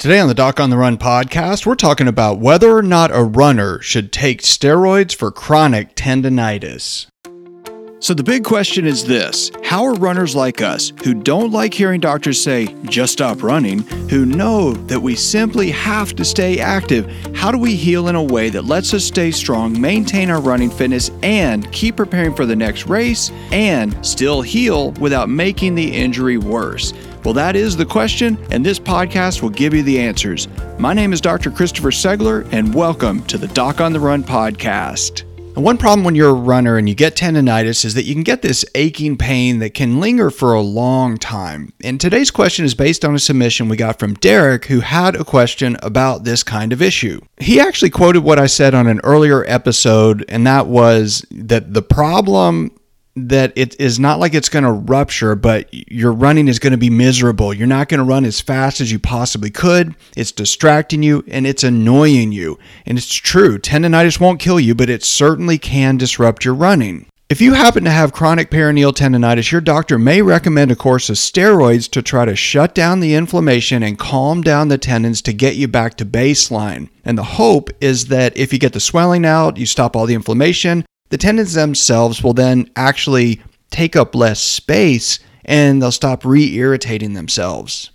Today on the Doc on the Run podcast, we're talking about whether or not a runner should take steroids for chronic tendonitis. So, the big question is this How are runners like us, who don't like hearing doctors say, just stop running, who know that we simply have to stay active, how do we heal in a way that lets us stay strong, maintain our running fitness, and keep preparing for the next race, and still heal without making the injury worse? Well, that is the question, and this podcast will give you the answers. My name is Dr. Christopher Segler, and welcome to the Doc on the Run podcast. And one problem when you're a runner and you get tendonitis is that you can get this aching pain that can linger for a long time. And today's question is based on a submission we got from Derek, who had a question about this kind of issue. He actually quoted what I said on an earlier episode, and that was that the problem that it is not like it's going to rupture, but your running is going to be miserable. You're not going to run as fast as you possibly could. It's distracting you and it's annoying you. And it's true, tendonitis won't kill you, but it certainly can disrupt your running. If you happen to have chronic peroneal tendonitis, your doctor may recommend a course of steroids to try to shut down the inflammation and calm down the tendons to get you back to baseline. And the hope is that if you get the swelling out, you stop all the inflammation, the tendons themselves will then actually take up less space and they'll stop re irritating themselves.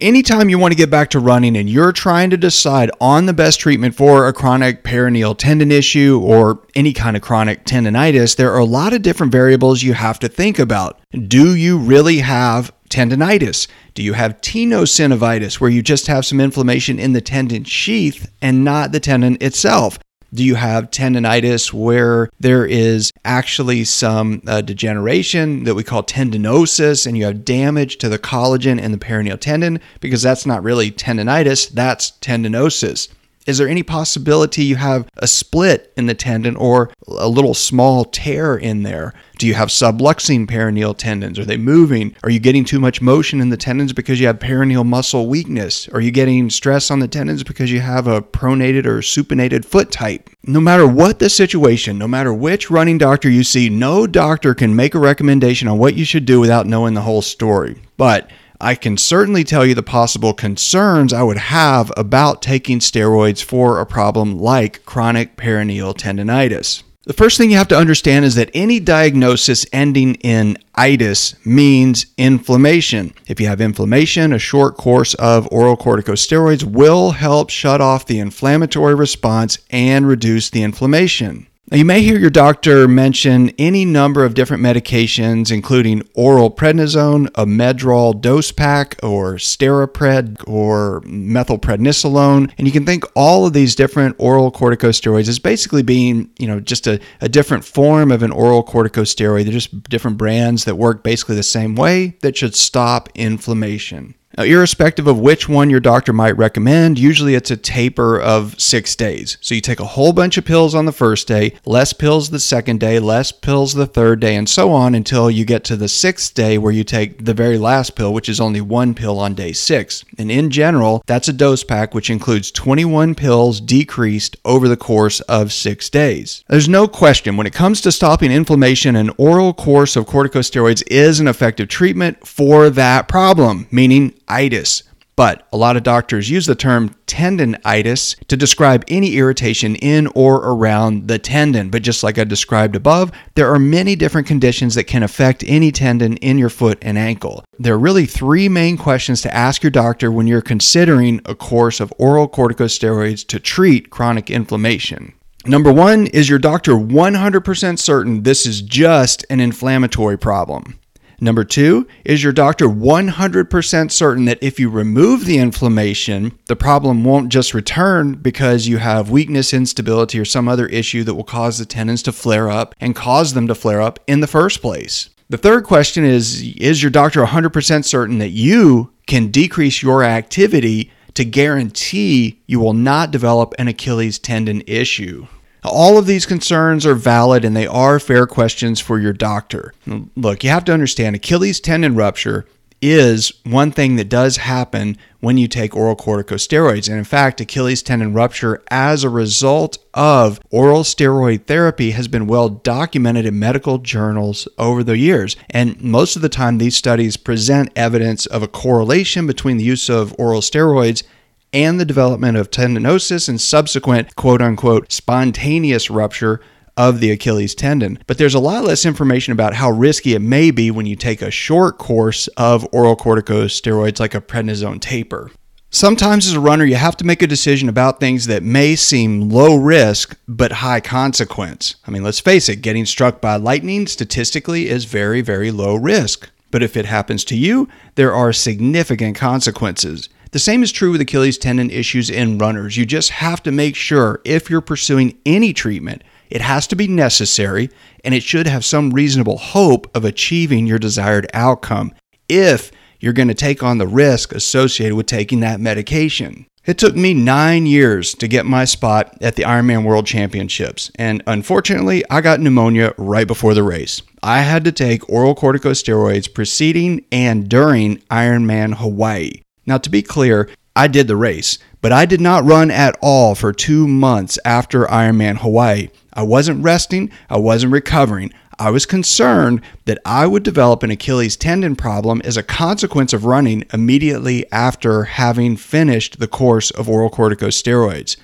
Anytime you want to get back to running and you're trying to decide on the best treatment for a chronic peroneal tendon issue or any kind of chronic tendonitis, there are a lot of different variables you have to think about. Do you really have tendonitis? Do you have tenosynovitis, where you just have some inflammation in the tendon sheath and not the tendon itself? Do you have tendonitis where there is actually some uh, degeneration that we call tendinosis and you have damage to the collagen in the peroneal tendon? Because that's not really tendonitis, that's tendinosis. Is there any possibility you have a split in the tendon or a little small tear in there? Do you have subluxing peroneal tendons? Are they moving? Are you getting too much motion in the tendons because you have peroneal muscle weakness? Are you getting stress on the tendons because you have a pronated or supinated foot type? No matter what the situation, no matter which running doctor you see, no doctor can make a recommendation on what you should do without knowing the whole story. But I can certainly tell you the possible concerns I would have about taking steroids for a problem like chronic peroneal tendonitis. The first thing you have to understand is that any diagnosis ending in itis means inflammation. If you have inflammation, a short course of oral corticosteroids will help shut off the inflammatory response and reduce the inflammation. Now, you may hear your doctor mention any number of different medications, including oral prednisone, a Medrol dose pack, or Sterapred, or methylprednisolone. And you can think all of these different oral corticosteroids as basically being, you know, just a, a different form of an oral corticosteroid. They're just different brands that work basically the same way that should stop inflammation. Now, irrespective of which one your doctor might recommend, usually it's a taper of six days. So you take a whole bunch of pills on the first day, less pills the second day, less pills the third day, and so on until you get to the sixth day where you take the very last pill, which is only one pill on day six. And in general, that's a dose pack which includes 21 pills decreased over the course of six days. There's no question when it comes to stopping inflammation, an oral course of corticosteroids is an effective treatment for that problem, meaning itis. But a lot of doctors use the term tendonitis to describe any irritation in or around the tendon. But just like I described above, there are many different conditions that can affect any tendon in your foot and ankle. There are really three main questions to ask your doctor when you're considering a course of oral corticosteroids to treat chronic inflammation. Number one, is your doctor 100% certain this is just an inflammatory problem? Number two, is your doctor 100% certain that if you remove the inflammation, the problem won't just return because you have weakness, instability, or some other issue that will cause the tendons to flare up and cause them to flare up in the first place? The third question is Is your doctor 100% certain that you can decrease your activity to guarantee you will not develop an Achilles tendon issue? All of these concerns are valid and they are fair questions for your doctor. Look, you have to understand Achilles tendon rupture is one thing that does happen when you take oral corticosteroids. And in fact, Achilles tendon rupture as a result of oral steroid therapy has been well documented in medical journals over the years. And most of the time, these studies present evidence of a correlation between the use of oral steroids and the development of tendinosis and subsequent quote unquote spontaneous rupture of the Achilles tendon. But there's a lot less information about how risky it may be when you take a short course of oral corticosteroids like a prednisone taper. Sometimes, as a runner, you have to make a decision about things that may seem low risk but high consequence. I mean, let's face it, getting struck by lightning statistically is very, very low risk. But if it happens to you, there are significant consequences. The same is true with Achilles tendon issues in runners. You just have to make sure if you're pursuing any treatment, it has to be necessary and it should have some reasonable hope of achieving your desired outcome. If you're going to take on the risk associated with taking that medication. It took me nine years to get my spot at the Ironman World Championships, and unfortunately, I got pneumonia right before the race. I had to take oral corticosteroids preceding and during Ironman Hawaii. Now, to be clear, I did the race, but I did not run at all for two months after Ironman Hawaii. I wasn't resting, I wasn't recovering. I was concerned that I would develop an Achilles tendon problem as a consequence of running immediately after having finished the course of oral corticosteroids.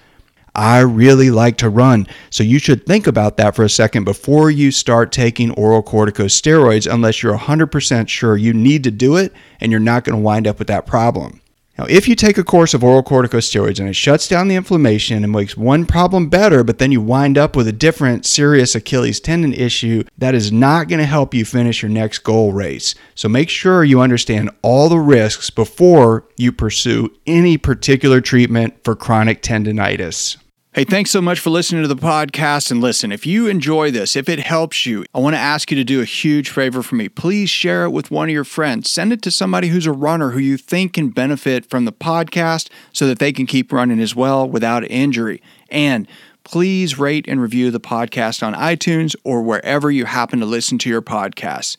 I really like to run, so you should think about that for a second before you start taking oral corticosteroids unless you're 100% sure you need to do it and you're not going to wind up with that problem. Now, if you take a course of oral corticosteroids and it shuts down the inflammation and makes one problem better, but then you wind up with a different serious Achilles tendon issue, that is not going to help you finish your next goal race. So make sure you understand all the risks before you pursue any particular treatment for chronic tendonitis. Hey, thanks so much for listening to the podcast. And listen, if you enjoy this, if it helps you, I want to ask you to do a huge favor for me. Please share it with one of your friends. Send it to somebody who's a runner who you think can benefit from the podcast so that they can keep running as well without injury. And please rate and review the podcast on iTunes or wherever you happen to listen to your podcasts.